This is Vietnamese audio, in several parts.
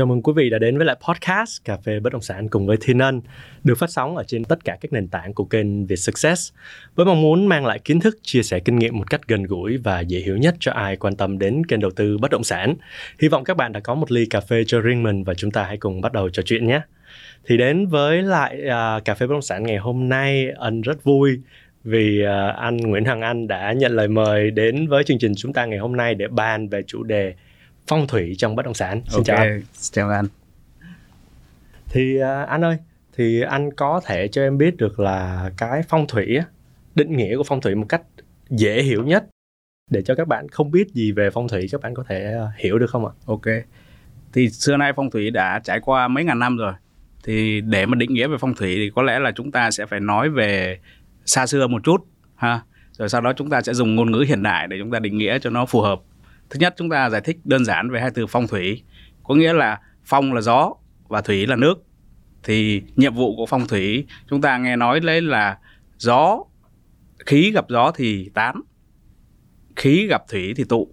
Chào mừng quý vị đã đến với lại podcast Cà phê Bất Động Sản cùng với Thiên Ân được phát sóng ở trên tất cả các nền tảng của kênh Việt Success với mong muốn mang lại kiến thức, chia sẻ kinh nghiệm một cách gần gũi và dễ hiểu nhất cho ai quan tâm đến kênh đầu tư bất động sản. Hy vọng các bạn đã có một ly cà phê cho riêng mình và chúng ta hãy cùng bắt đầu trò chuyện nhé. Thì đến với lại uh, Cà phê Bất Động Sản ngày hôm nay, Ân rất vui vì uh, anh Nguyễn Hằng Anh đã nhận lời mời đến với chương trình chúng ta ngày hôm nay để bàn về chủ đề phong thủy trong bất động sản. Xin okay. chào anh. Chào anh. Thì uh, anh ơi, thì anh có thể cho em biết được là cái phong thủy định nghĩa của phong thủy một cách dễ hiểu nhất để cho các bạn không biết gì về phong thủy các bạn có thể à, hiểu được không ạ? Ok. Thì xưa nay phong thủy đã trải qua mấy ngàn năm rồi. Thì để mà định nghĩa về phong thủy thì có lẽ là chúng ta sẽ phải nói về xa xưa một chút ha. Rồi sau đó chúng ta sẽ dùng ngôn ngữ hiện đại để chúng ta định nghĩa cho nó phù hợp thứ nhất chúng ta giải thích đơn giản về hai từ phong thủy. Có nghĩa là phong là gió và thủy là nước. Thì nhiệm vụ của phong thủy chúng ta nghe nói lấy là gió khí gặp gió thì tán khí gặp thủy thì tụ.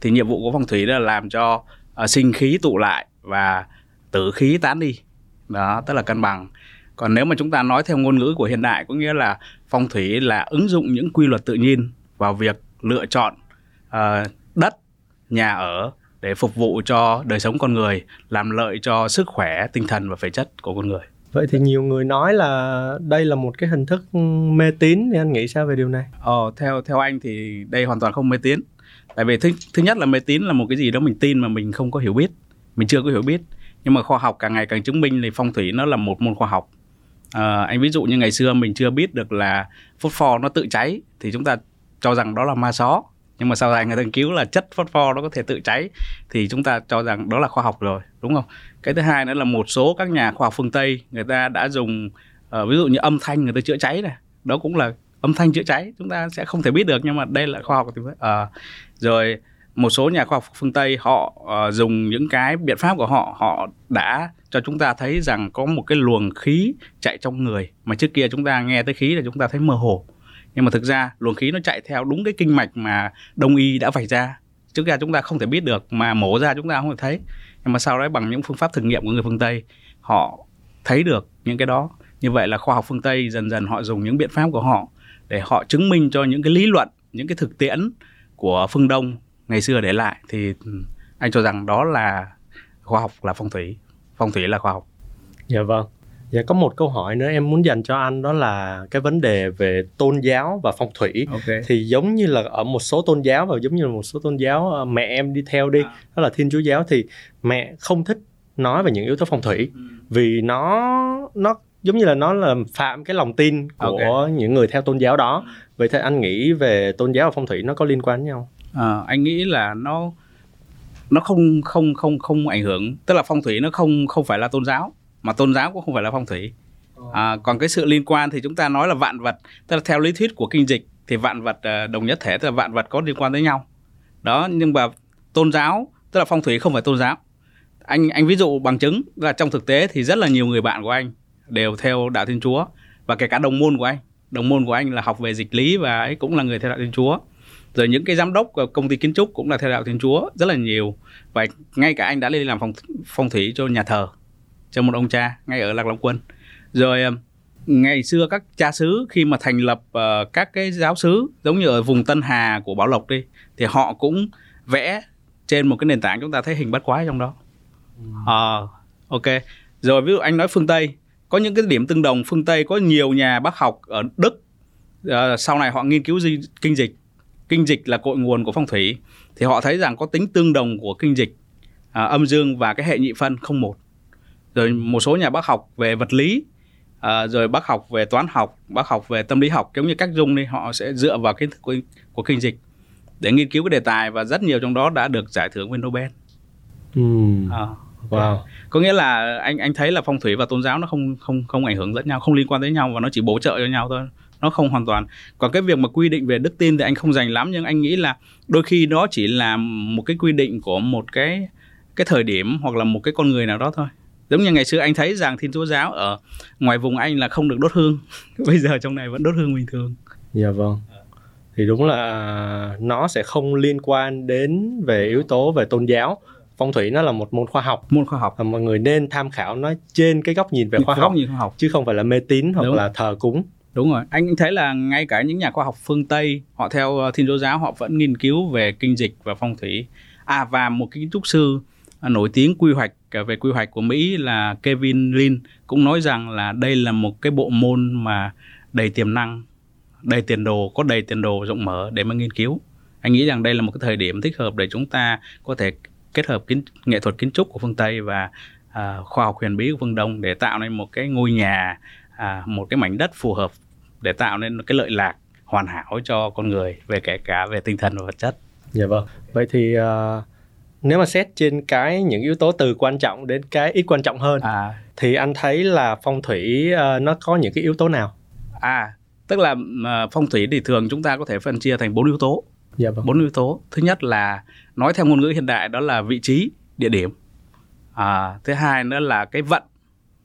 Thì nhiệm vụ của phong thủy là làm cho uh, sinh khí tụ lại và tử khí tán đi. Đó tức là cân bằng. Còn nếu mà chúng ta nói theo ngôn ngữ của hiện đại có nghĩa là phong thủy là ứng dụng những quy luật tự nhiên vào việc lựa chọn uh, đất nhà ở để phục vụ cho đời sống con người, làm lợi cho sức khỏe, tinh thần và thể chất của con người. Vậy thì nhiều người nói là đây là một cái hình thức mê tín thì anh nghĩ sao về điều này? Ờ, theo theo anh thì đây hoàn toàn không mê tín. Tại vì thứ thứ nhất là mê tín là một cái gì đó mình tin mà mình không có hiểu biết, mình chưa có hiểu biết. Nhưng mà khoa học càng ngày càng chứng minh thì phong thủy nó là một môn khoa học. À, anh ví dụ như ngày xưa mình chưa biết được là phốt pho nó tự cháy thì chúng ta cho rằng đó là ma só nhưng mà sau này người ta nghiên cứu là chất phốt pho nó có thể tự cháy thì chúng ta cho rằng đó là khoa học rồi đúng không? Cái thứ hai nữa là một số các nhà khoa học phương tây người ta đã dùng uh, ví dụ như âm thanh người ta chữa cháy này đó cũng là âm thanh chữa cháy chúng ta sẽ không thể biết được nhưng mà đây là khoa học thì uh, rồi một số nhà khoa học phương tây họ uh, dùng những cái biện pháp của họ họ đã cho chúng ta thấy rằng có một cái luồng khí chạy trong người mà trước kia chúng ta nghe tới khí là chúng ta thấy mơ hồ nhưng mà thực ra luồng khí nó chạy theo đúng cái kinh mạch mà đông y đã vạch ra. Trước ra chúng ta không thể biết được mà mổ ra chúng ta không thể thấy. Nhưng mà sau đấy bằng những phương pháp thử nghiệm của người phương tây, họ thấy được những cái đó. Như vậy là khoa học phương tây dần dần họ dùng những biện pháp của họ để họ chứng minh cho những cái lý luận, những cái thực tiễn của phương đông ngày xưa để lại. Thì anh cho rằng đó là khoa học là phong thủy. Phong thủy là khoa học. Dạ vâng. Dạ có một câu hỏi nữa em muốn dành cho anh đó là cái vấn đề về tôn giáo và phong thủy. Okay. Thì giống như là ở một số tôn giáo và giống như là một số tôn giáo ờ, mẹ em đi theo đi, à. đó là Thiên Chúa giáo thì mẹ không thích nói về những yếu tố phong thủy ừ. vì nó nó giống như là nó là phạm cái lòng tin của okay. những người theo tôn giáo đó. Vậy thì anh nghĩ về tôn giáo và phong thủy nó có liên quan với nhau? À, anh nghĩ là nó nó không không không không ảnh hưởng, tức là phong thủy nó không không phải là tôn giáo mà tôn giáo cũng không phải là phong thủy. À, còn cái sự liên quan thì chúng ta nói là vạn vật tức là theo lý thuyết của kinh dịch thì vạn vật ờ, đồng nhất thể tức là vạn vật có liên quan tới nhau. Đó nhưng mà tôn giáo tức là phong thủy không phải tôn giáo. Anh anh ví dụ bằng chứng là trong thực tế thì rất là nhiều người bạn của anh đều theo đạo thiên chúa và kể cả đồng môn của anh. Đồng môn của anh là học về dịch lý và ấy cũng là người theo đạo thiên chúa. Rồi những cái giám đốc công ty kiến trúc cũng là theo đạo thiên chúa rất là nhiều. Và ngay cả anh đã lên làm phong phong thủy cho nhà thờ cho một ông cha ngay ở lạc long quân. Rồi ờ, ngày xưa các cha xứ khi mà thành lập uh, các cái giáo xứ giống như ở vùng Tân Hà của Bảo Lộc đi thì họ cũng vẽ trên một cái nền tảng chúng ta thấy hình bắt quái trong đó. Ờ uh, ok. Rồi ví dụ anh nói phương Tây có những cái điểm tương đồng. Phương Tây có nhiều nhà bác học ở Đức uh, sau này họ nghiên cứu di, kinh dịch. Kinh dịch là cội nguồn của phong thủy. Thì họ thấy rằng có tính tương đồng của kinh dịch uh, âm dương và cái hệ nhị phân không một rồi một số nhà bác học về vật lý à, rồi bác học về toán học bác học về tâm lý học giống như cách dung đi họ sẽ dựa vào kiến thức của, của kinh dịch để nghiên cứu cái đề tài và rất nhiều trong đó đã được giải thưởng với Nobel. Ừ. À, wow. Có nghĩa là anh anh thấy là phong thủy và tôn giáo nó không không không ảnh hưởng lẫn nhau, không liên quan tới nhau và nó chỉ bổ trợ cho nhau thôi. Nó không hoàn toàn. Còn cái việc mà quy định về đức tin thì anh không dành lắm nhưng anh nghĩ là đôi khi nó chỉ là một cái quy định của một cái cái thời điểm hoặc là một cái con người nào đó thôi giống như ngày xưa anh thấy rằng thiên chúa giáo ở ngoài vùng anh là không được đốt hương. Bây giờ trong này vẫn đốt hương bình thường. Dạ vâng. Thì đúng là nó sẽ không liên quan đến về yếu tố về tôn giáo. Phong thủy nó là một môn khoa học. Môn khoa học. Và mọi người nên tham khảo nó trên cái góc nhìn về khoa góc học nhìn khoa học. chứ không phải là mê tín hoặc Đúng. là thờ cúng. Đúng rồi. Anh thấy là ngay cả những nhà khoa học phương tây họ theo ờ, thiên chúa giáo họ vẫn nghiên cứu về kinh dịch và phong thủy. À và một kiến trúc sư ờ, nổi tiếng quy hoạch về quy hoạch của Mỹ là Kevin Lin cũng nói rằng là đây là một cái bộ môn mà đầy tiềm năng đầy tiền đồ có đầy tiền đồ rộng mở để mà nghiên cứu anh nghĩ rằng đây là một cái thời điểm thích hợp để chúng ta có thể kết hợp kiến nghệ thuật kiến trúc của phương Tây và à, khoa học huyền bí của phương Đông để tạo nên một cái ngôi nhà à, một cái mảnh đất phù hợp để tạo nên cái lợi lạc hoàn hảo cho con người về kể cả về tinh thần và vật chất. Dạ vâng. Vậy thì uh, nếu mà xét trên cái những yếu tố từ quan trọng đến cái ít quan trọng hơn À, thì anh thấy là phong thủy uh, nó có những cái yếu tố nào? à tức là uh, phong thủy thì thường chúng ta có thể phân chia thành bốn yếu tố. Dạ vâng. Bốn yếu tố. Thứ nhất là nói theo ngôn ngữ hiện đại đó là vị trí, địa điểm. À, thứ hai nữa là cái vận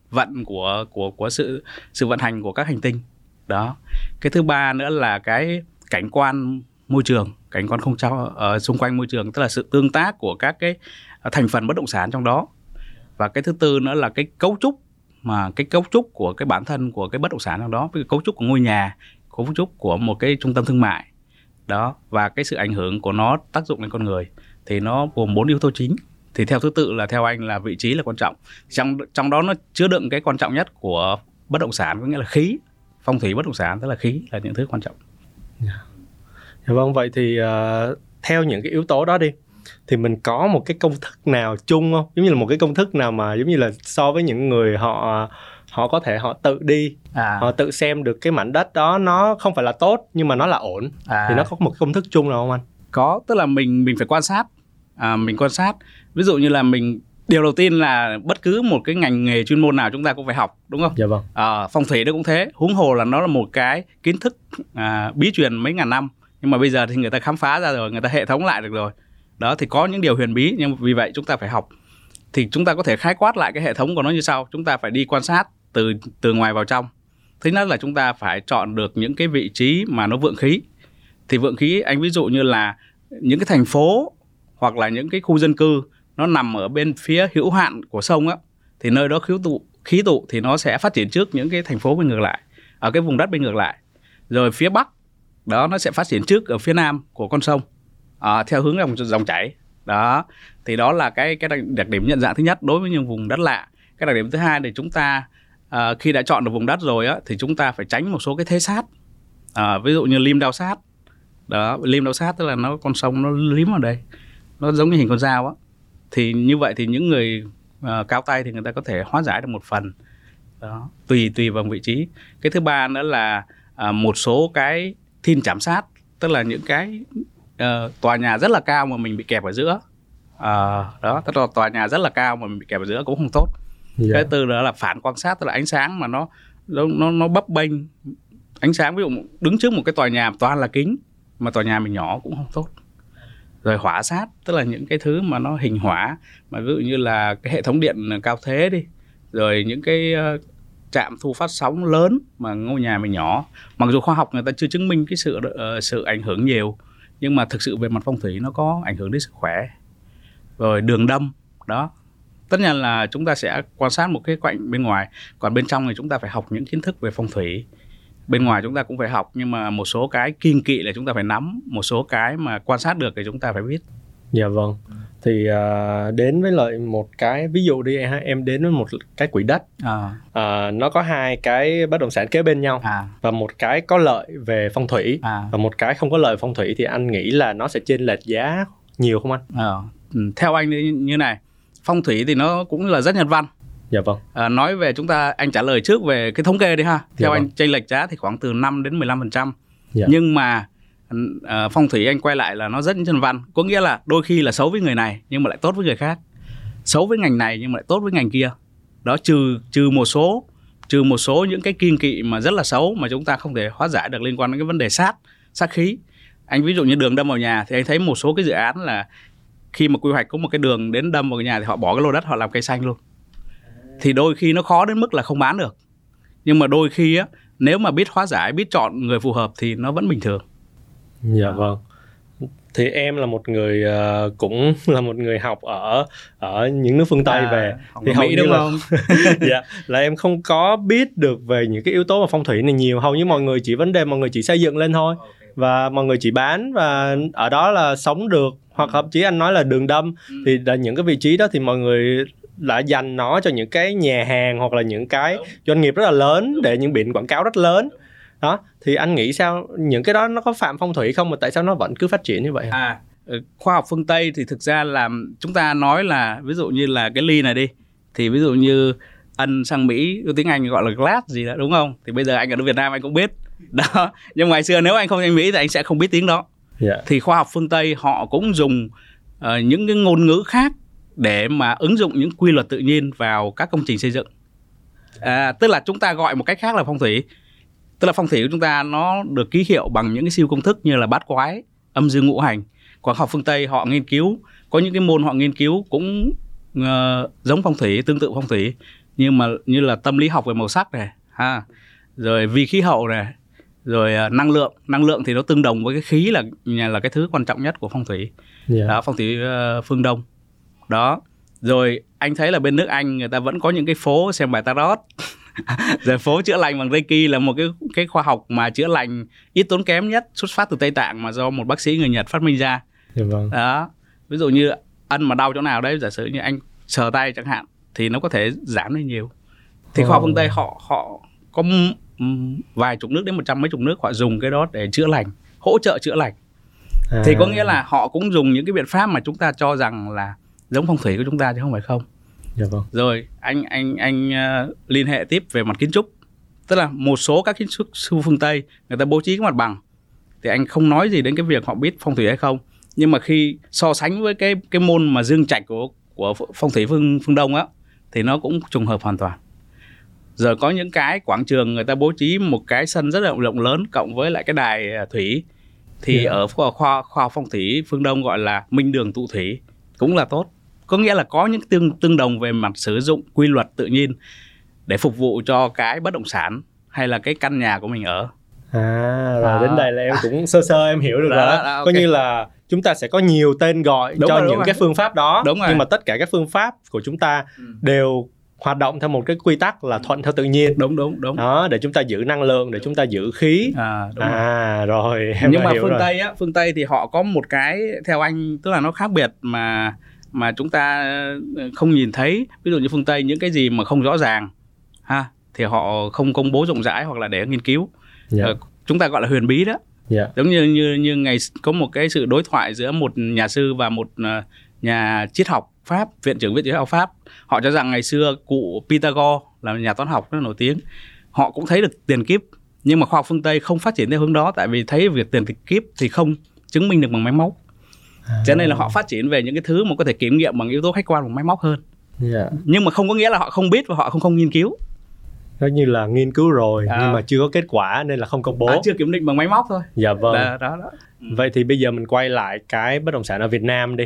vận của của của sự sự vận hành của các hành tinh. Đó. Cái thứ ba nữa là cái cảnh quan môi trường, cảnh quan không trao ở xung quanh môi trường tức là sự tương tác của các cái ờ, thành phần bất động sản trong đó. Và cái thứ tư nữa là cái cấu trúc mà cái cấu trúc của cái bản thân của cái bất động sản trong đó, cái cấu trúc của ngôi nhà, cấu trúc của một cái trung tâm thương mại. Đó và cái sự ảnh hưởng của nó tác dụng lên con người thì nó gồm bốn yếu tố chính. Thì theo thứ tự là theo anh là vị trí là quan trọng. Trong trong đó nó chứa đựng cái quan trọng nhất của bất động sản có nghĩa là khí phong thủy bất động sản tức là khí là những thứ quan trọng. Dạ. Dạ vâng. Vậy thì uh, theo những cái yếu tố đó đi thì mình có một cái công thức nào chung không? Giống như là một cái công thức nào mà giống như là so với những người họ họ có thể họ tự đi à, họ tự xem được cái mảnh đất đó nó không phải là tốt nhưng mà nó là ổn à, thì nó có một công thức chung nào không anh? có tức là mình mình phải quan sát à, mình quan sát ví dụ như là mình điều đầu tiên là bất cứ một cái ngành nghề chuyên môn nào chúng ta cũng phải học đúng không Dạ vâng. à, phong thủy nó cũng thế huống hồ là nó là một cái kiến thức à, bí truyền mấy ngàn năm nhưng mà bây giờ thì người ta khám phá ra rồi, người ta hệ thống lại được rồi. Đó, thì có những điều huyền bí, nhưng vì vậy chúng ta phải học. Thì chúng ta có thể khái quát lại cái hệ thống của nó như sau. Chúng ta phải đi quan sát từ từ ngoài vào trong. Thứ nhất là chúng ta phải chọn được những cái vị trí mà nó vượng khí. Thì vượng khí, anh ví dụ như là những cái thành phố hoặc là những cái khu dân cư, nó nằm ở bên phía hữu hạn của sông á, thì nơi đó khí tụ khí tụ thì nó sẽ phát triển trước những cái thành phố bên ngược lại, ở cái vùng đất bên ngược lại. Rồi phía bắc đó nó sẽ phát triển trước ở phía nam của con sông à, theo hướng dòng dòng chảy. Đó thì đó là cái cái đặc, đặc điểm nhận dạng thứ nhất đối với những vùng đất lạ. Cái đặc điểm thứ hai thì chúng ta à, khi đã chọn được vùng đất rồi á thì chúng ta phải tránh một số cái thế sát. À, ví dụ như lim đao sát. Đó lim đao sát tức là nó con sông nó lím ở đây nó giống như hình con dao á. Thì như vậy thì những người uh, cao tay thì người ta có thể hóa giải được một phần. Đó tùy tùy vào vị trí. Cái thứ ba nữa là uh, một số cái thiên chạm sát tức là những cái uh, tòa nhà rất là cao mà mình bị kẹp ở giữa. Uh, đó tức là tòa nhà rất là cao mà mình bị kẹp ở giữa cũng không tốt. Dạ. cái từ đó là phản quan sát tức là ánh sáng mà nó nó nó, nó bấp bênh. Ánh sáng ví dụ đứng trước một cái tòa nhà toàn là kính mà tòa nhà mình nhỏ cũng không tốt. Rồi hỏa sát tức là những cái thứ mà nó hình hỏa mà ví dụ như là cái hệ thống điện cao thế đi rồi những cái ờ, trạm thu phát sóng lớn mà ngôi nhà mình nhỏ. Mặc dù khoa học người ta chưa chứng minh cái sự uh, sự ảnh hưởng nhiều nhưng mà thực sự về mặt phong thủy nó có ảnh hưởng đến sức khỏe. Rồi đường đâm đó. Tất nhiên là chúng ta sẽ quan sát một cái quạnh bên ngoài còn bên trong thì chúng ta phải học những kiến thức về phong thủy. Bên ngoài chúng ta cũng phải học nhưng mà một số cái kiên kỵ là chúng ta phải nắm một số cái mà quan sát được thì chúng ta phải biết. Dạ vâng. Thì uh, đến với lại một cái ví dụ đi em đến với một cái quỹ đất à, uh, nó có hai cái bất động sản kế bên nhau à, và một cái có lợi về phong thủy à, và một cái không có lợi phong thủy thì anh nghĩ là nó sẽ chênh lệch giá nhiều không anh? Ừ, theo anh thì như này phong thủy thì nó cũng là rất nhân văn Dạ vâng. à, nói về chúng ta anh trả lời trước về cái thống kê đi ha theo Dạ anh vâng. chênh lệch giá thì khoảng từ 5 đến 15 phần trăm Dạ. nhưng mà Ờ, phong thủy anh quay lại là nó rất nhân văn. Có nghĩa là đôi khi là xấu với người này nhưng mà lại tốt với người khác. Xấu với ngành này nhưng mà lại tốt với ngành kia. Đó, trừ trừ một số, trừ một số những cái kiên kỵ mà rất là xấu mà chúng ta không thể hóa giải được liên quan đến cái vấn đề sát sát khí. Anh ví dụ như đường đâm vào nhà thì anh thấy một số cái dự án là khi mà quy hoạch có một cái đường đến đâm vào nhà thì họ bỏ cái lô đất, họ làm cây xanh luôn. Thì đôi khi nó khó đến mức là không bán được. Nhưng mà đôi khi á, nếu mà biết hóa giải, biết chọn người phù hợp thì nó vẫn bình thường. Dạ vâng. thì em là một người uh, cũng là một người học ở ở những nước phương tây à, về. thì hầu Mỹ đúng là, không? Dạ là em không có biết được về những cái yếu tố mà phong thủy này nhiều. Hầu như mọi người chỉ vấn đề mọi người chỉ xây dựng lên thôi. Và mọi người chỉ bán và ở đó là sống được. Hoặc thậm chí anh nói là đường đâm. Ừ. thì là những cái vị trí đó thì mọi người đã dành nó cho những cái nhà hàng hoặc là những cái doanh nghiệp rất là lớn để những biển quảng cáo rất lớn đó thì anh nghĩ sao? Những cái đó nó có phạm phong thủy không mà tại sao nó vẫn cứ phát triển như vậy à ừ, khoa học phương tây thì thực ra là chúng ta nói là ví dụ như là cái ly này đi thì ví dụ như ân sang mỹ tiếng anh gọi là glass gì đó đúng không? Thì bây giờ anh ở việt nam anh cũng biết. Đó nhưng ngày xưa nếu anh không sang mỹ thì anh sẽ không biết tiếng đó. Yeah. Dạ. thì khoa học phương tây họ cũng dùng uh, những cái ngôn ngữ khác để mà ứng dụng những quy luật tự nhiên vào các công trình xây dựng. À, tức là chúng ta gọi một cách khác là phong thủy tức là phong thủy của chúng ta nó được ký hiệu bằng những cái siêu công thức như là bát quái âm dương ngũ hành còn học phương tây họ nghiên cứu có những cái môn họ nghiên cứu cũng uh, giống phong thủy tương tự phong thủy nhưng mà như là tâm lý học về màu sắc này ha rồi vi khí hậu này rồi uh, năng lượng năng lượng thì nó tương đồng với cái khí là là cái thứ quan trọng nhất của phong thủy yeah. Dạ. đó phong thủy uh, phương đông đó rồi anh thấy là bên nước anh người ta vẫn có những cái phố xem bài tarot rồi phố chữa lành bằng reiki là một cái cái khoa học mà chữa lành ít tốn kém nhất xuất phát từ tây tạng mà do một bác sĩ người nhật phát minh ra. Dạ vâng. đó ví dụ như ăn mà đau chỗ nào đấy giả sử như anh sờ tay chẳng hạn thì nó có thể giảm đi nhiều. Thì khoa học phương tây họ họ có vài chục nước đến một trăm mấy chục nước họ dùng cái đó để chữa lành hỗ trợ chữa lành. À. thì có nghĩa là họ cũng dùng những cái biện pháp mà chúng ta cho rằng là giống phong thủy của chúng ta chứ không phải không dạ vâng. rồi anh anh anh uh, liên hệ tiếp về mặt kiến trúc tức là một số các kiến trúc sư phương tây người ta bố trí cái mặt bằng thì anh không nói gì đến cái việc họ biết phong thủy hay không nhưng mà khi so sánh với cái cái môn mà dương trạch của của phong thủy phương phương đông á thì nó cũng trùng hợp hoàn toàn giờ có những cái quảng trường người ta bố trí một cái sân rất là rộng lớn cộng với lại cái đài à, thủy thì yeah. Dạ. ở khoa, khoa khoa phong thủy phương đông gọi là minh đường tụ thủy cũng là tốt có nghĩa là có những tương tương đồng về mặt sử dụng quy luật tự nhiên để phục vụ cho cái bất động sản hay là cái căn nhà của mình ở à rồi à. đến đây là em cũng sơ sơ em hiểu được đó, rồi đó, đó. Okay. coi như là chúng ta sẽ có nhiều tên gọi đúng cho rồi, những rồi. cái phương pháp đó đúng rồi. nhưng mà tất cả các phương pháp của chúng ta ừ. đều hoạt động theo một cái quy tắc là thuận theo tự nhiên đúng đúng đúng đó để chúng ta giữ năng lượng để chúng ta giữ khí à, đúng à rồi, rồi em nhưng mà phương rồi. tây á phương tây thì họ có một cái theo anh tức là nó khác biệt mà mà chúng ta ờ, không nhìn thấy ví dụ như phương tây những cái gì mà không rõ ràng ha thì họ không công bố rộng rãi hoặc là để nghiên cứu yeah. Dạ. ờ, chúng ta gọi là huyền bí đó yeah. Dạ. giống như như như ngày có một cái sự đối thoại giữa một nhà sư và một uh, nhà triết học pháp viện trưởng viện triết học pháp họ cho rằng ngày xưa cụ Pythagore là nhà toán học rất nổi tiếng họ cũng thấy được tiền kiếp nhưng mà khoa học phương tây không phát triển theo hướng đó tại vì thấy việc tiền kiếp thì không chứng minh được bằng máy móc à. cho nên là họ phát triển về những cái thứ mà có thể kiểm nghiệm bằng yếu tố khách quan bằng máy móc hơn yeah. Dạ. nhưng mà không có nghĩa là họ không biết và họ không không nghiên cứu nó như là nghiên cứu rồi à. nhưng mà chưa có kết quả nên là không công bố à, chưa kiểm định bằng máy móc thôi dạ vâng đó, đó, đó. Ừ. vậy thì bây giờ mình quay lại cái bất động sản ở Việt Nam đi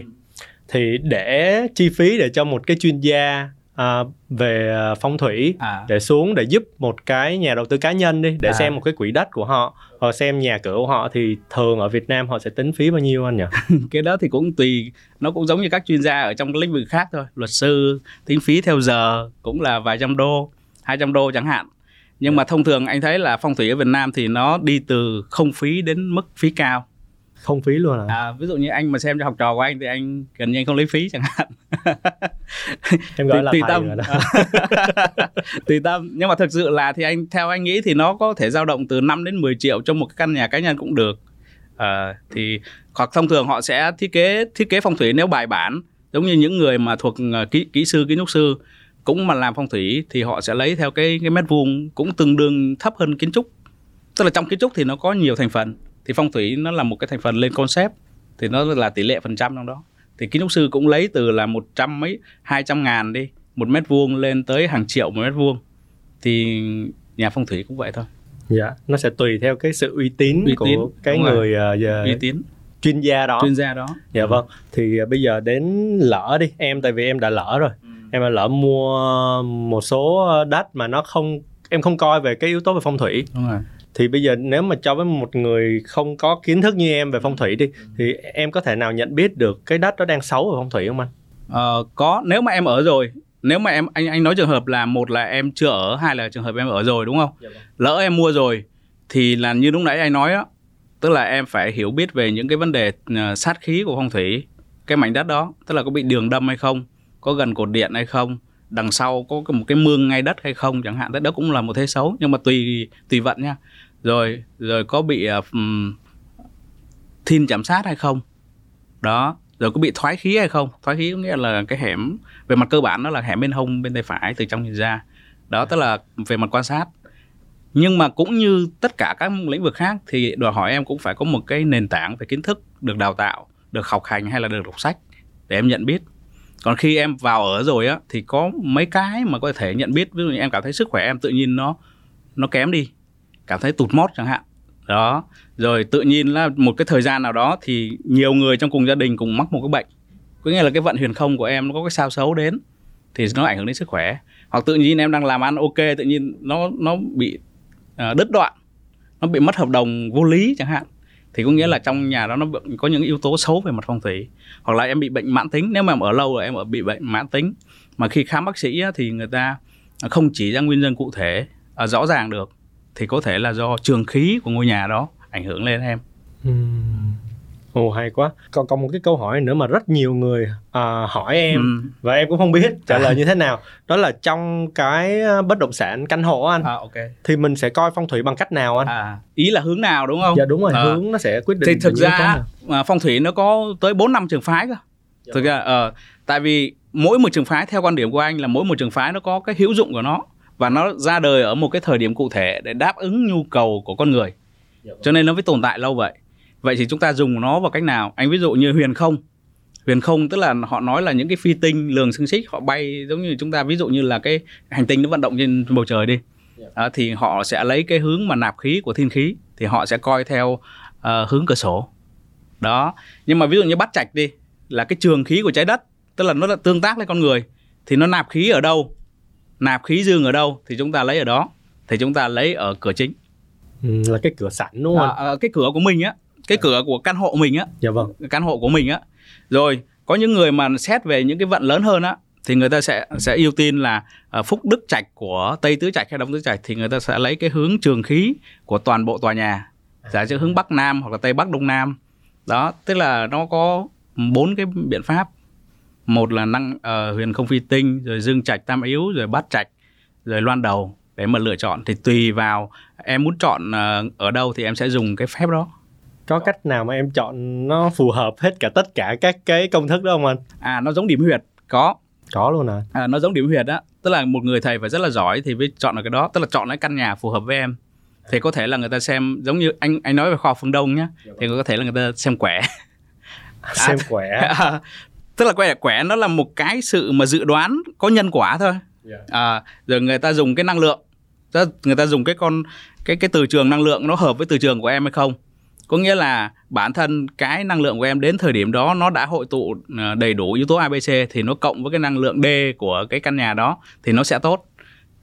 thì để chi phí để cho một cái chuyên gia à, về à, phong thủy à. để xuống để giúp một cái nhà đầu tư cá nhân đi để à. xem một cái quỹ đất của họ hoặc xem nhà cửa của họ thì thường ở Việt Nam họ sẽ tính phí bao nhiêu anh nhỉ? cái đó thì cũng tùy nó cũng giống như các chuyên gia ở trong lĩnh vực khác thôi luật sư tính phí theo giờ cũng là vài trăm đô 200 đô chẳng hạn nhưng mà thông thường anh thấy là phong thủy ở Việt Nam thì nó đi từ không phí đến mức phí cao không phí luôn à? à ví dụ như anh mà xem cho học trò của anh thì anh gần như anh không lấy phí chẳng hạn. Em gọi tùy, là tùy tâm. tùy tâm. Nhưng mà thực sự là thì anh theo anh nghĩ thì nó có thể dao động từ 5 đến 10 triệu trong một cái căn nhà cá nhân cũng được. À, thì hoặc thông thường họ sẽ thiết kế thiết kế phong thủy nếu bài bản giống như những người mà thuộc uh, kỹ kỹ sư kiến trúc sư cũng mà làm phong thủy thì họ sẽ lấy theo cái cái mét vuông cũng tương đương thấp hơn kiến trúc. Tức là trong kiến trúc thì nó có nhiều thành phần thì phong thủy nó là một cái thành phần lên concept thì nó là tỷ lệ phần trăm trong đó. Thì kiến trúc sư cũng lấy từ là một trăm mấy hai trăm ngàn đi một mét vuông lên tới hàng triệu một mét vuông. Thì nhà phong thủy cũng vậy thôi. Dạ nó sẽ tùy theo cái sự uy tín uy của tín. cái Đúng người uh, uy tín. chuyên gia đó. Chuyên gia đó. Dạ ừ. vâng. Thì uh, bây giờ đến lỡ đi em tại vì em đã lỡ rồi. Ừ. em đã lỡ mua một số đất mà nó không em không coi về cái yếu tố về phong thủy. Đúng rồi thì bây giờ nếu mà cho với một người không có kiến thức như em về phong thủy đi thì em có thể nào nhận biết được cái đất đó đang xấu ở phong thủy không anh? Ờ, có. Nếu mà em ở rồi nếu mà em anh anh nói trường hợp là một là em chưa ở hai là trường hợp em ở rồi đúng không? Dạ vâng. lỡ em mua rồi thì là như lúc nãy anh nói á tức là em phải hiểu biết về những cái vấn đề ờ, sát khí của phong thủy cái mảnh đất đó. Tức là có bị đường đâm hay không có gần cột điện hay không đằng sau có một cái mương ngay đất hay không chẳng hạn. Đó cũng là một thế xấu nhưng mà tùy tùy vận nha rồi rồi có bị um, thiên chạm sát hay không? Đó rồi có bị thoái khí hay không? Thoái khí có nghĩa là cái hẻm về mặt cơ bản nó là hẻm bên hông bên tay phải từ trong nhìn ra. Đó tức là về mặt quan sát. Nhưng mà cũng như tất cả các lĩnh vực khác thì đòi hỏi em cũng phải có một cái nền tảng về kiến thức được đào tạo được học hành hay là được đọc sách để em nhận biết. Còn khi em vào ở rồi á thì có mấy cái mà có thể nhận biết. Ví dụ như em cảm thấy sức khỏe em tự nhiên nó nó kém đi cảm thấy tụt mót chẳng hạn. Đó rồi tự nhiên là một cái thời gian nào đó thì nhiều người trong cùng gia đình cùng mắc một cái bệnh. Có nghĩa là cái vận huyền không của em nó có cái sao xấu đến thì nó ảnh hưởng đến sức khỏe. Hoặc tự nhiên em đang làm ăn ok tự nhiên nó nó bị uh, đứt đoạn nó bị mất hợp đồng vô lý chẳng hạn. Thì có nghĩa là trong nhà đó nó có những yếu tố xấu về mặt phong thủy. Hoặc là em bị bệnh mãn tính nếu mà em ở lâu rồi em ở bị bệnh mãn tính mà khi khám bác sĩ thì người ta không chỉ ra nguyên nhân cụ thể à, rõ ràng được thì có thể là do trường khí của ngôi nhà đó ảnh hưởng lên em Ồ hay quá. Còn còn một cái câu hỏi nữa mà rất nhiều người à, hỏi em Ừ. và em cũng không biết trả lời như thế nào. Đó là trong cái à, bất động sản căn hộ anh à, ok thì mình sẽ coi phong thủy bằng cách nào anh? à, ý là hướng nào đúng không Dạ đúng rồi, Ờ. hướng nó sẽ quyết định. thì thực ra nào. à, phong thủy nó có tới 4 năm trường phái cơ Dạ thực ra ờ tại vì mỗi một trường phái theo quan điểm của anh là mỗi một trường phái nó có cái hữu dụng của nó và nó ra đời ở một cái thời điểm cụ thể để đáp ứng nhu cầu của con người. Dạ vâng. cho nên nó mới tồn tại lâu vậy. Vậy thì chúng ta dùng nó vào cách nào? Anh ví dụ như huyền không. Huyền không tức là họ nói là những cái phi tinh lường xương xích họ bay giống như chúng ta ví dụ như là cái hành tinh nó vận động trên bầu trời đi. À, thì họ sẽ lấy cái hướng mà nạp khí của thiên khí thì họ sẽ coi theo ờ, hướng cửa sổ. Đó. Nhưng mà ví dụ như bắt trạch đi là cái trường khí của trái đất tức là nó là tương tác với con người thì nó nạp khí ở đâu nạp khí dương ở đâu thì chúng ta lấy ở đó thì chúng ta lấy ở cửa chính. Ừ, là cái cửa sẵn đúng không? à, à, cái cửa của mình á cái cửa của căn hộ mình á. Dạ vâng. căn hộ của mình á. Rồi có những người mà xét về những cái vận lớn hơn á thì người ta sẽ sẽ ưu tiên là à, phúc đức trạch của tây tứ trạch hay đông tứ trạch thì người ta sẽ lấy cái hướng trường khí của toàn bộ tòa nhà. Giả sử hướng bắc nam hoặc là tây bắc đông nam. Đó tức là nó có bốn cái biện pháp một là năng ờ, huyền không phi tinh rồi dương trạch tam yếu rồi bát trạch rồi loan đầu để mà lựa chọn. Thì tùy vào em muốn chọn ờ, ở đâu thì em sẽ dùng cái phép đó. Có cách nào mà em chọn nó phù hợp hết cả tất cả các cái công thức đó không anh? à nó giống điểm huyệt có. Có luôn à. à, nó giống điểm huyệt á. Tức là một người thầy phải rất là giỏi thì mới chọn được cái đó. Tức là chọn cái căn nhà phù hợp với em. Thì có thể là người ta xem giống như anh anh nói về khoa học phương đông nhá thì có thể là người ta xem quẻ. Xem quẻ. tức là quẻ quẻ nó là một cái sự mà dự đoán có nhân quả thôi. Dạ. à, rồi người ta dùng cái năng lượng. Là người ta dùng cái con cái cái từ trường năng lượng nó hợp với từ trường của em hay không? Có nghĩa là bản thân cái năng lượng của em đến thời điểm đó nó đã hội tụ ờ, đầy đủ yếu tố ABC thì nó cộng với cái năng lượng D của cái căn nhà đó thì nó sẽ tốt.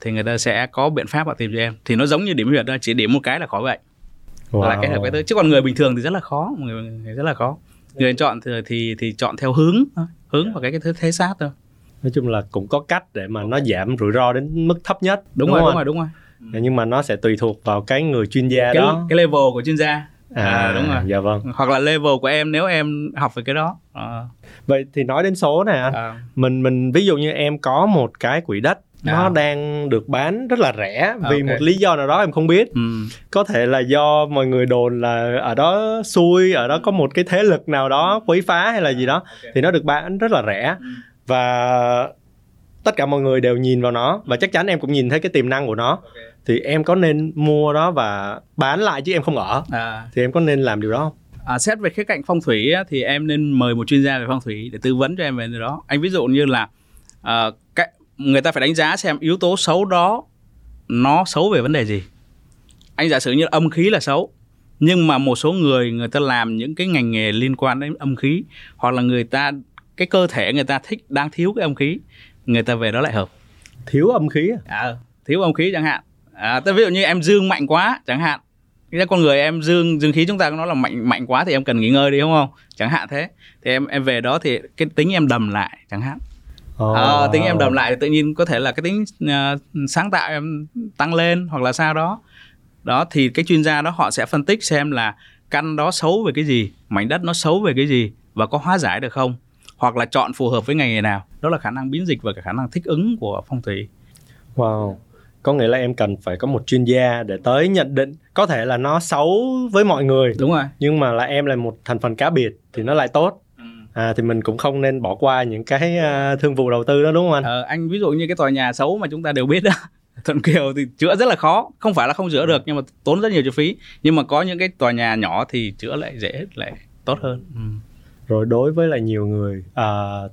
Thì người ta sẽ có biện pháp họ tìm cho em. Thì nó giống như điểm huyệt đó chỉ điểm một cái là khỏi bệnh là cái hợp cái thứ. Chứ còn người bình thường thì rất là khó. Người, người rất là khó người chọn thì thì, thì chọn theo hướng hướng vào cái cái thế, thế sát thôi Nói chung là cũng có cách để mà nó giảm rủi ro đến mức thấp nhất. đúng, rồi không đúng rồi đúng rồi Nhưng mà nó sẽ tùy thuộc vào cái người chuyên gia cái đó. cái level của chuyên gia à, đúng rồi Dạ vâng. hoặc là level của em nếu em học về cái đó à, Vậy thì nói đến số này anh. à, Mình mình ví dụ như em có một cái quỹ đất nó À. đang được bán rất là rẻ vì Ok. một lý do nào đó em không biết. Ừ, có thể là do mọi người đồn là ở đó xui ở đó có một cái thế lực nào đó quấy phá hay là gì đó thì nó được bán rất là rẻ. Ừ. và tất cả mọi người đều nhìn vào nó và chắc chắn em cũng nhìn thấy cái tiềm năng của nó. Thì em có nên mua đó và bán lại chứ em không ở? À, thì em có nên làm điều đó không? À, xét về khía cạnh phong thủy á, thì em nên mời một chuyên gia về phong thủy để tư vấn cho em về điều đó. Anh ví dụ như là à, cái, người ta phải đánh giá xem yếu tố xấu đó nó xấu về vấn đề gì. Anh giả sử như âm khí là xấu nhưng mà một số người người ta làm những cái ngành nghề liên quan đến âm khí hoặc là người ta cái cơ thể người ta thích đang thiếu cái âm khí người ta về đó lại hợp. Thiếu âm khí à? à, thiếu âm khí chẳng hạn. À, tức ví dụ như em dương mạnh quá chẳng hạn. Cái con người em dương dương khí chúng ta nó là mạnh mạnh quá thì em cần nghỉ ngơi đi đúng không? Chẳng hạn thế. Thì em em về đó thì cái tính em đầm lại chẳng hạn oh. à, tính em đầm lại thì tự nhiên có thể là cái tính uh, sáng tạo em tăng lên hoặc là sao đó. Đó thì cái chuyên gia đó họ sẽ phân tích xem là căn đó xấu về cái gì mảnh đất nó xấu về cái gì và có hóa giải được không? Hoặc là chọn phù hợp với ngành nghề nào. Đó là khả năng biến dịch và cả khả năng thích ứng của phong thủy. Wow. Có nghĩa là em cần phải có một chuyên gia để tới nhận định có thể là nó xấu với mọi người. Đúng rồi. Nhưng mà là em là một thành phần cá biệt thì nó lại tốt. À, thì mình cũng không nên bỏ qua những cái uh, thương vụ đầu tư đó đúng không anh? Ờ, anh ví dụ như cái tòa nhà xấu mà chúng ta đều biết đó thuận kiều thì chữa rất là khó không phải là không chữa được nhưng mà tốn rất nhiều chi phí nhưng mà có những cái tòa nhà nhỏ thì chữa lại dễ lại tốt hơn ừ. rồi đối với lại nhiều người à,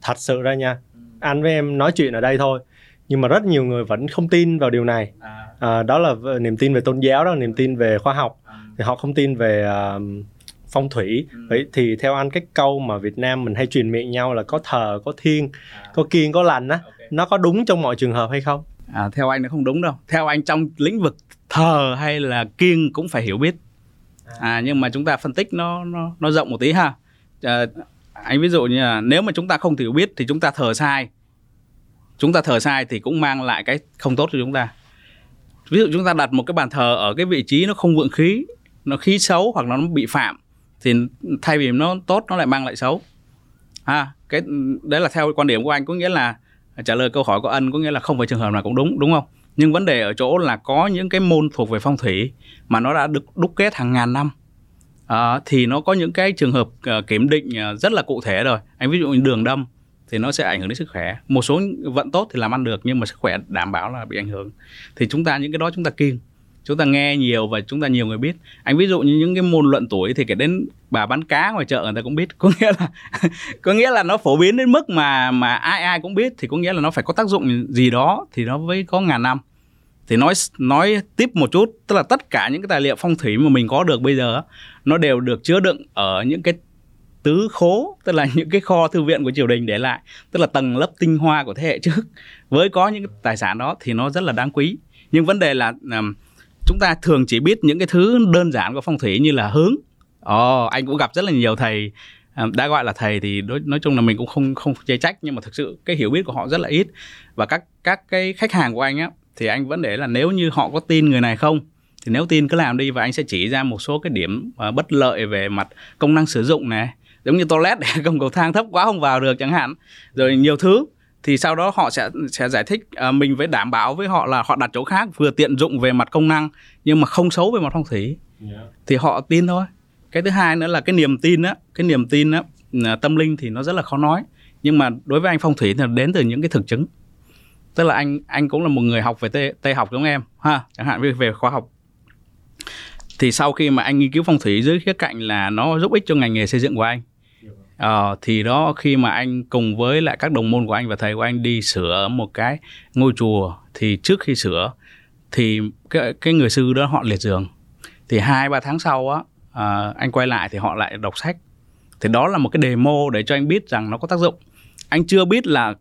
thật sự ra nha anh với em nói chuyện ở đây thôi nhưng mà rất nhiều người vẫn không tin vào điều này à. À, đó là niềm tin về tôn giáo đó là niềm tin về khoa học à. thì họ không tin về uh, phong thủy. Ừ. vậy thì theo anh cái câu mà Việt Nam mình hay truyền miệng nhau là có thờ có thiên à. có kiêng có lành á okay. nó có đúng trong mọi trường hợp hay không? À, theo anh nó không đúng đâu. Theo anh trong lĩnh vực thờ hay là kiêng cũng phải hiểu biết. À, à nhưng mà chúng ta phân tích nó nó nó rộng một tí ha. À, anh ví dụ như là nếu mà chúng ta không hiểu biết thì chúng ta thờ sai. Chúng ta thờ sai thì cũng mang lại cái không tốt cho chúng ta. Ví dụ chúng ta đặt một cái bàn thờ ở cái vị trí nó không vượng khí nó khí xấu hoặc nó bị phạm thì thay vì nó tốt nó lại mang lại xấu. À cái đấy là theo quan điểm của anh có nghĩa là trả lời câu hỏi của ân có nghĩa là không phải trường hợp nào cũng đúng đúng không? Nhưng vấn đề ở chỗ là có những cái môn thuộc về phong thủy mà nó đã được đúc kết hàng ngàn năm. À, thì nó có những cái trường hợp uh, kiểm định uh, rất là cụ thể rồi. Anh ví dụ như đường đâm thì nó sẽ ảnh hưởng đến sức khỏe. Một số vận tốt thì làm ăn được nhưng mà sức khỏe đảm bảo là bị ảnh hưởng. Thì chúng ta những cái đó chúng ta kiêng chúng ta nghe nhiều và chúng ta nhiều người biết. Anh ví dụ như những cái môn luận tuổi thì kể đến bà bán cá ngoài chợ người ta cũng biết. Có nghĩa là có nghĩa là nó phổ biến đến mức mà mà ai ai cũng biết thì có nghĩa là nó phải có tác dụng gì đó thì nó mới có ngàn năm. Thì nói nói tiếp một chút tức là tất cả những cái tài liệu phong thủy mà mình có được bây giờ nó đều được chứa đựng ở những cái tứ khố tức là những cái kho thư viện của triều đình để lại tức là tầng lớp tinh hoa của thế hệ trước. Với có những cái tài sản đó thì nó rất là đáng quý. Nhưng vấn đề là um, chúng ta thường chỉ biết những cái thứ đơn giản của phong thủy như là hướng. Ồ oh, anh cũng gặp rất là nhiều thầy à, đã gọi là thầy thì đối, nói chung là mình cũng không không chê trách nhưng mà thực sự cái hiểu biết của họ rất là ít. Và các các cái khách hàng của anh á thì anh vẫn để là nếu như họ có tin người này không thì nếu tin cứ làm đi và anh sẽ chỉ ra một số cái điểm à, bất lợi về mặt công năng sử dụng này. Giống như toilet để công cầu thang thấp quá không vào được chẳng hạn. Rồi nhiều thứ thì sau đó họ sẽ sẽ giải thích uh, mình phải đảm bảo với họ là họ đặt chỗ khác vừa tiện dụng về mặt công năng nhưng mà không xấu về mặt phong thủy. Yeah. thì họ tin thôi. Cái thứ hai nữa là cái niềm tin á cái niềm tin á à, tâm linh thì nó rất là khó nói. Nhưng mà đối với anh phong thủy thì đến từ những cái thực chứng. Tức là anh anh cũng là một người học về tây, tây học giống em ha chẳng hạn về về khoa học. Thì sau khi mà anh nghiên cứu phong thủy dưới khía cạnh là nó giúp ích cho ngành nghề xây dựng của anh Ờ, thì đó khi mà anh cùng với lại các đồng môn của anh và thầy của anh đi sửa một cái ngôi chùa thì trước khi sửa thì cái cái người sư đó họ liệt giường. Thì hai ba tháng sau á à, anh quay lại thì họ lại đọc sách. Thì đó là một cái demo để cho anh biết rằng nó có tác dụng. Anh chưa biết là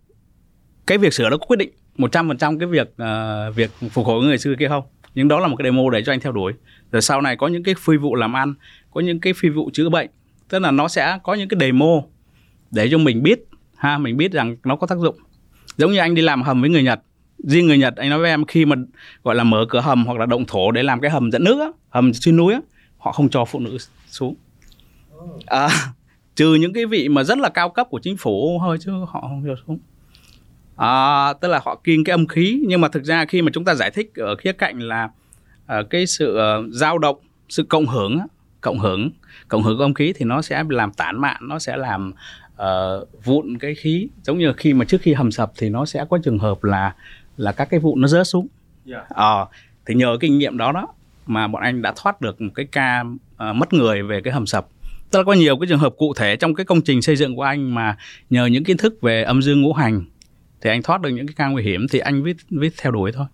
cái việc sửa đó có quyết định 100% cái việc uh, việc phục hồi người xưa kia không. Nhưng đó là một cái demo để cho anh theo đuổi. Rồi sau này có những cái phi vụ làm ăn có những cái phi vụ chữa bệnh tức là nó sẽ có những cái demo để cho mình biết ha mình biết rằng nó có tác dụng. Giống như anh đi làm hầm với người Nhật riêng người Nhật anh nói với em khi mà gọi là mở cửa hầm hoặc là động thổ để làm cái hầm dẫn nước á, hầm xuyên núi á, họ không cho phụ nữ xuống. À, trừ những cái vị mà rất là cao cấp của chính phủ thôi chứ họ không cho xuống. À, tức là họ kiêng cái âm khí nhưng mà thực ra khi mà chúng ta giải thích ở khía cạnh là uh, cái sự uh, dao động sự cộng hưởng cộng hưởng. Cộng hưởng âm khí thì nó sẽ làm tản mạn nó sẽ làm uh, vụn cái khí. Giống như khi mà trước khi hầm sập thì nó sẽ có trường hợp là là các cái vụn nó rớt xuống. Yeah. Dạ. ờ, thì nhờ kinh nghiệm đó đó mà bọn anh đã thoát được một cái ca uh, mất người về cái hầm sập. Tức là có nhiều cái trường hợp cụ thể trong cái công trình xây dựng của anh mà nhờ những kiến thức về âm dương ngũ hành thì anh thoát được những cái ca nguy hiểm thì anh viết viết theo đuổi thôi.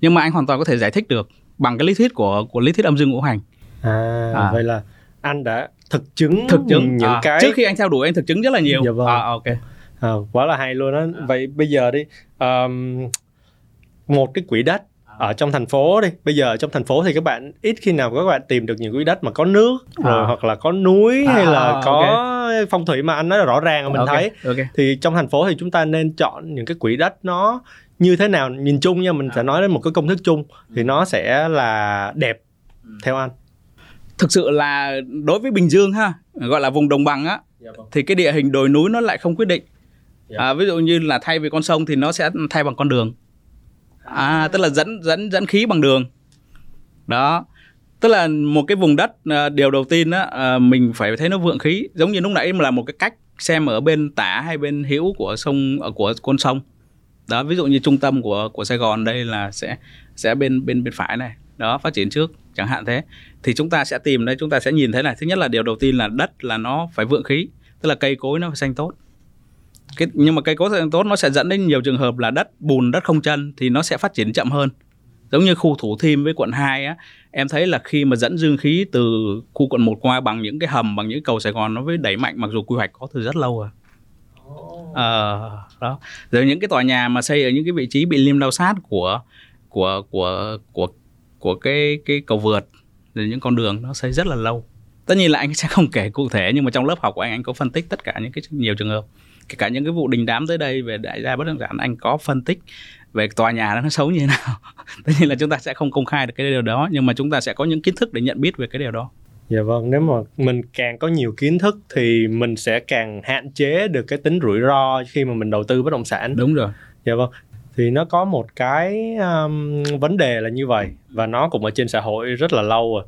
Nhưng mà anh hoàn toàn có thể giải thích được bằng cái lý thuyết của của lý thuyết âm dương ngũ hành à, à. vậy là anh đã thực chứng thực chứng. những à, cái trước khi anh theo đuổi anh thực chứng rất là nhiều. Dạ vâng. à, ok. À, quá là hay luôn đó à. vậy bây giờ đi um, một cái quỹ đất ở trong thành phố đi. Bây giờ trong thành phố thì các bạn ít khi nào các bạn tìm được những quỹ đất mà có nước rồi À. hoặc là có núi À, hay là à, có phong thủy mà anh nói là rõ ràng mình Ok, thấy. ok. Thì trong thành phố thì chúng ta nên chọn những cái quỹ đất nó như thế nào nhìn chung nha mình sẽ nói đến một cái công thức chung thì nó sẽ là đẹp theo anh thực sự là đối với Bình Dương ha gọi là vùng đồng bằng á thì cái địa hình đồi núi nó lại không quyết định. Dạ. à, ví dụ như là thay vì con sông thì nó sẽ thay bằng con đường. À tức là dẫn dẫn dẫn khí bằng đường. Đó. Tức là một cái vùng đất à, điều đầu tiên á à, mình phải thấy nó vượng khí. Giống như lúc nãy là một cái cách xem ở bên tả hay bên hữu của sông ở của con sông. Đó ví dụ như trung tâm của của Sài Gòn đây là sẽ sẽ bên bên bên phải này. Đó phát triển trước chẳng hạn thế. Thì chúng ta sẽ tìm đây chúng ta sẽ nhìn thấy là thứ nhất là điều đầu tiên là đất là nó phải vượng khí tức là cây cối nó phải xanh tốt. Cái, nhưng mà cây cối xanh tốt nó sẽ dẫn đến nhiều trường hợp là đất bùn đất không chân thì nó sẽ phát triển chậm hơn. Giống như khu thủ thiêm với quận 2 á em thấy là khi mà dẫn dương khí từ khu quận 1 qua bằng những cái hầm bằng những cầu Sài Gòn nó mới đẩy mạnh mặc dù quy hoạch có từ rất lâu rồi. Ờ, đó. Rồi những cái tòa nhà mà xây ở những cái vị trí bị liêm đao sát của của của của của cái cái cầu vượt rồi những con đường nó xây rất là lâu tất nhiên là anh sẽ không kể cụ thể nhưng mà trong lớp học của anh anh có phân tích tất cả những cái nhiều trường hợp kể cả những cái vụ đình đám tới đây về đại gia bất động sản anh có phân tích về tòa nhà đó nó xấu như thế nào tất nhiên là chúng ta sẽ không công khai được cái điều đó nhưng mà chúng ta sẽ có những kiến thức để nhận biết về cái điều đó Dạ vâng, nếu mà mình càng có nhiều kiến thức thì mình sẽ càng hạn chế được cái tính rủi ro khi mà mình đầu tư bất động sản. đúng rồi Dạ vâng. Thì nó có một cái um, vấn đề là như vậy và nó cũng ở trên xã hội rất là lâu rồi.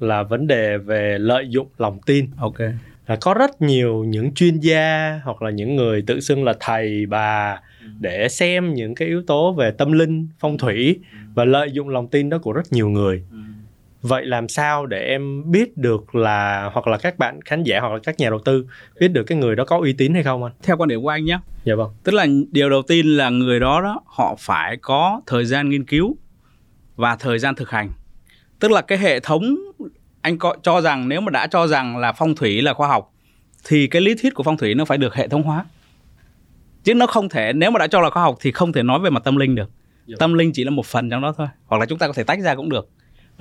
Là vấn đề về lợi dụng lòng tin. ok Là có rất nhiều những chuyên gia hoặc là những người tự xưng là thầy bà để xem những cái yếu tố về tâm linh, phong thủy và lợi dụng lòng tin đó của rất nhiều người. Vậy làm sao để em biết được là hoặc là các bạn khán giả hoặc là các nhà đầu tư biết được cái người đó có uy tín hay không anh? theo quan điểm của anh nhé Dạ vâng. tức là điều đầu tiên là người đó đó họ phải có thời gian nghiên cứu và thời gian thực hành tức là cái hệ thống anh có cho rằng nếu mà đã cho rằng là phong thủy là khoa học thì cái lý thuyết của phong thủy nó phải được hệ thống hóa chứ nó không thể nếu mà đã cho là khoa học thì không thể nói về mặt tâm linh được Dạ. tâm linh chỉ là một phần trong đó thôi hoặc là chúng ta có thể tách ra cũng được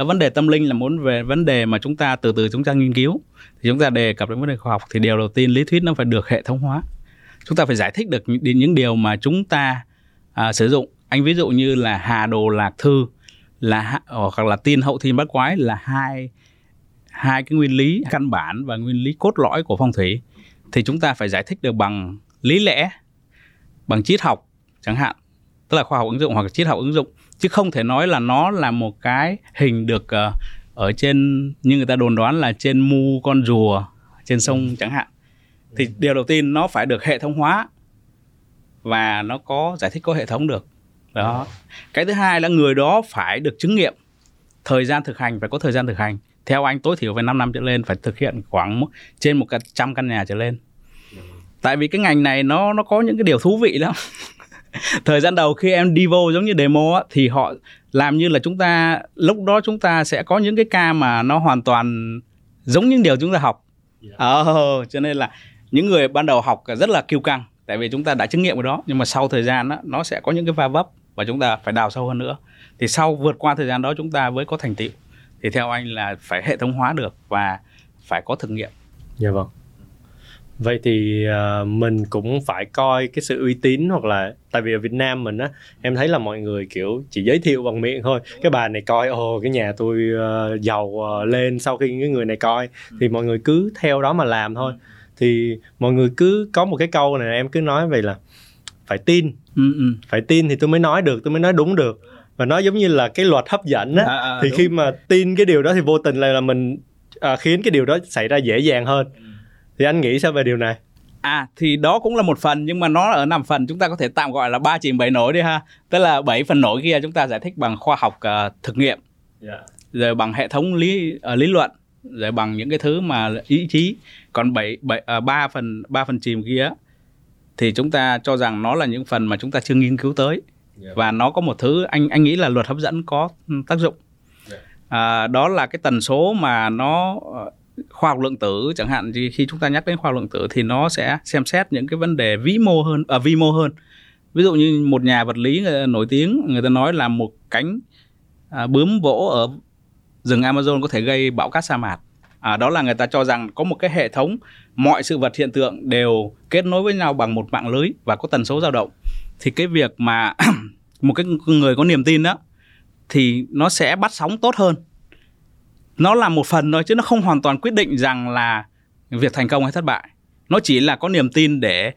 Ờ, vấn đề tâm linh là muốn về vấn đề mà chúng ta từ từ chúng ta nghiên cứu. Thì chúng ta đề cập đến vấn đề khoa học thì điều đầu tiên lý thuyết nó phải được hệ thống hóa. Chúng ta phải giải thích được những, những điều mà chúng ta à, sử dụng. Anh ví dụ như là hà đồ lạc thư là ờ, hoặc là tiên hậu thiên bát quái là hai hai cái nguyên lý căn bản và nguyên lý cốt lõi của phong thủy. Thì chúng ta phải giải thích được bằng lý lẽ bằng triết học chẳng hạn tức là khoa học ứng dụng hoặc triết học ứng dụng chứ không thể nói là nó là một cái hình được ờ, ở trên như người ta đồn đoán là trên mu con rùa trên sông chẳng hạn. Thì điều đầu tiên nó phải được hệ thống hóa và nó có giải thích có hệ thống được. Đó. Cái thứ hai là người đó phải được chứng nghiệm thời gian thực hành phải có thời gian thực hành. Theo anh tối thiểu phải 5 năm trở lên phải thực hiện khoảng trên một trăm căn nhà trở lên. Tại vì cái ngành này nó nó có những cái điều thú vị lắm thời gian đầu khi em đi vô giống như demo á, thì họ làm như là chúng ta lúc đó chúng ta sẽ có những cái ca mà nó hoàn toàn giống những điều chúng ta học. Dạ. ờ cho nên là những người ban đầu học rất là kiêu căng tại vì chúng ta đã chứng nghiệm cái đó. Nhưng mà sau thời gian á, nó sẽ có những cái va vấp và chúng ta phải đào sâu hơn nữa. Thì sau vượt qua thời gian đó chúng ta mới có thành tựu. Thì theo anh là phải hệ thống hóa được và phải có thực nghiệm. Dạ vâng. Vậy thì ờ, mình cũng phải coi cái sự uy tín hoặc là tại vì ở Việt Nam mình á em thấy là mọi người kiểu chỉ giới thiệu bằng miệng thôi. Cái bà này coi ồ cái nhà tôi ờ, giàu ờ, lên sau khi cái người này coi thì mọi người cứ theo đó mà làm thôi. Thì mọi người cứ có một cái câu này em cứ nói vậy là phải tin, ừ, ừ. phải tin thì tôi mới nói được, tôi mới nói đúng được. Và nó giống như là cái luật hấp dẫn á À, à, thì đúng. khi mà tin cái điều đó thì vô tình là, là mình à, khiến cái điều đó xảy ra dễ dàng hơn thì anh nghĩ sao về điều này À thì đó cũng là một phần nhưng mà nó ở nằm phần chúng ta có thể tạm gọi là ba chìm bảy nổi đi ha. Tức là bảy phần nổi kia chúng ta giải thích bằng khoa học ờ, thực nghiệm, rồi bằng hệ thống lý ờ, lý luận, rồi bằng những cái thứ mà ý chí. Còn bảy bảy ba phần ba phần chìm kia thì chúng ta cho rằng nó là những phần mà chúng ta chưa nghiên cứu tới và nó có một thứ anh anh nghĩ là luật hấp dẫn có tác dụng. À, đó là cái tần số mà nó khoa học lượng tử chẳng hạn thì khi chúng ta nhắc đến khoa học lượng tử thì nó sẽ xem xét những cái vấn đề vĩ mô hơn à, vi mô hơn. Ví dụ như một nhà vật lý nổi tiếng người ta nói là một cánh à, bướm vỗ ở rừng Amazon có thể gây bão cát sa mạc. À, đó là người ta cho rằng có một cái hệ thống mọi sự vật hiện tượng đều kết nối với nhau bằng một mạng lưới và có tần số dao động. Thì cái việc mà một cái người có niềm tin đó thì nó sẽ bắt sóng tốt hơn nó là một phần thôi chứ nó không hoàn toàn quyết định rằng là việc thành công hay thất bại. Nó chỉ là có niềm tin để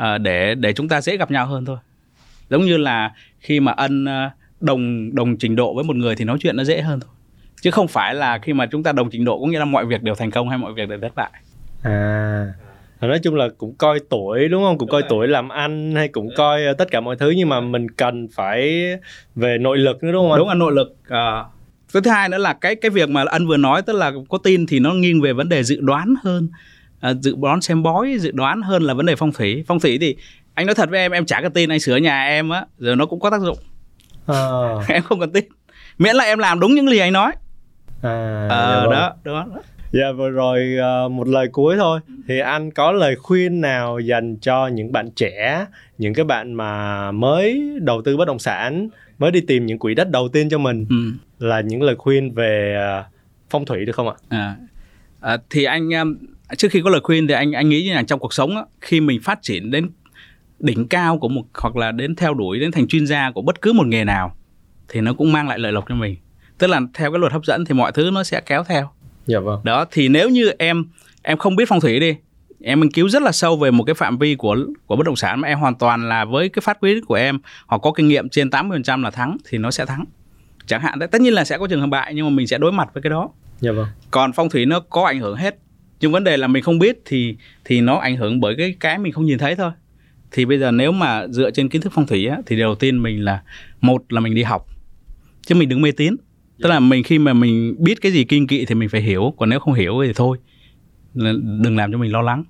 uh, để để chúng ta dễ gặp nhau hơn thôi. Giống như là khi mà ân uh, đồng đồng trình độ với một người thì nói chuyện nó dễ hơn thôi. Chứ không phải là khi mà chúng ta đồng trình độ có nghĩa là mọi việc đều thành công hay mọi việc đều thất bại. À. Nói chung là cũng coi tuổi đúng không? Cũng đúng coi rồi. tuổi làm ăn hay cũng đúng. coi ờ, tất cả mọi thứ nhưng mà mình cần phải về nội lực nữa đúng không đúng là nội lực à, cái thứ hai nữa là cái cái việc mà ân vừa nói tức là có tin thì nó nghiêng về vấn đề dự đoán hơn. À, dự đoán xem bói dự đoán hơn là vấn đề phong thủy. Phong thủy thì anh nói thật với em em trả cái tin anh sửa nhà em á giờ nó cũng có tác dụng. À. em không cần tin. Miễn là em làm đúng những gì anh nói. À, à đó đó Dạ vừa rồi uh, một lời cuối thôi thì anh có lời khuyên nào dành cho những bạn trẻ, những cái bạn mà mới đầu tư bất động sản, mới đi tìm những quỹ đất đầu tiên cho mình ừ. là những lời khuyên về uh, phong thủy được không ạ? À, à, thì anh trước khi có lời khuyên thì anh anh nghĩ như là trong cuộc sống á, khi mình phát triển đến đỉnh cao của một hoặc là đến theo đuổi đến thành chuyên gia của bất cứ một nghề nào thì nó cũng mang lại lợi lộc cho mình tức là theo cái luật hấp dẫn thì mọi thứ nó sẽ kéo theo dạ vâng. Đó thì nếu như em em không biết phong thủy đi em nghiên cứu rất là sâu về một cái phạm vi của của bất động sản mà em hoàn toàn là với cái phát quyết của em hoặc có kinh nghiệm trên 80% là thắng thì nó sẽ thắng. Chẳng hạn tất nhiên là sẽ có trường hợp bại nhưng mà mình sẽ đối mặt với cái đó. Dạ vâng. Còn phong thủy nó có ảnh hưởng hết. Nhưng vấn đề là mình không biết thì thì nó ảnh hưởng bởi cái cái mình không nhìn thấy thôi. Thì bây giờ nếu mà dựa trên kiến thức phong thủy á, thì đầu tiên mình là một là mình đi học. Chứ mình đừng mê tín tức là mình khi mà mình biết cái gì kinh kỵ thì mình phải hiểu còn nếu không hiểu thì thôi. Đừng làm cho mình lo lắng.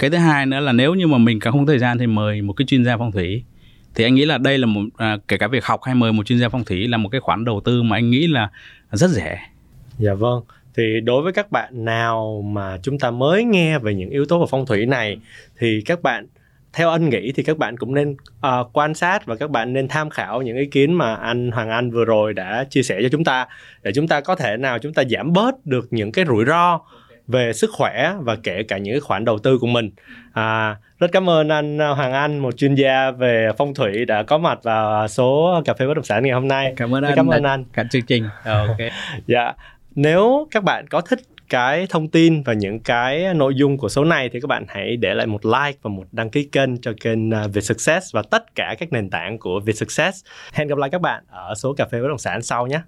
Cái thứ hai nữa là nếu như mà mình càng không thời gian thì mời một cái chuyên gia phong thủy. Thì anh nghĩ là đây là một à, kể cả việc học hay mời một chuyên gia phong thủy là một cái khoản đầu tư mà anh nghĩ là rất rẻ. Dạ vâng. Thì đối với các bạn nào mà chúng ta mới nghe về những yếu tố về phong thủy này thì các bạn theo anh nghĩ thì các bạn cũng nên uh, quan sát và các bạn nên tham khảo những ý kiến mà anh Hoàng Anh vừa rồi đã chia sẻ cho chúng ta để chúng ta có thể nào chúng ta giảm bớt được những cái rủi ro về sức khỏe và kể cả những cái khoản đầu tư của mình. À, rất cảm ơn anh Hoàng Anh, một chuyên gia về phong thủy đã có mặt vào số cà phê bất động sản ngày hôm nay. Cảm ơn anh. Cảm ơn anh. Cả chương trình. Ok. dạ. Nếu các bạn có thích cái thông tin và những cái nội dung của số này thì các bạn hãy để lại một like và một đăng ký kênh cho kênh à, Việt Success và tất cả các nền tảng của Việt Success. Hẹn gặp lại các bạn ở số cà phê bất động sản sau nhé.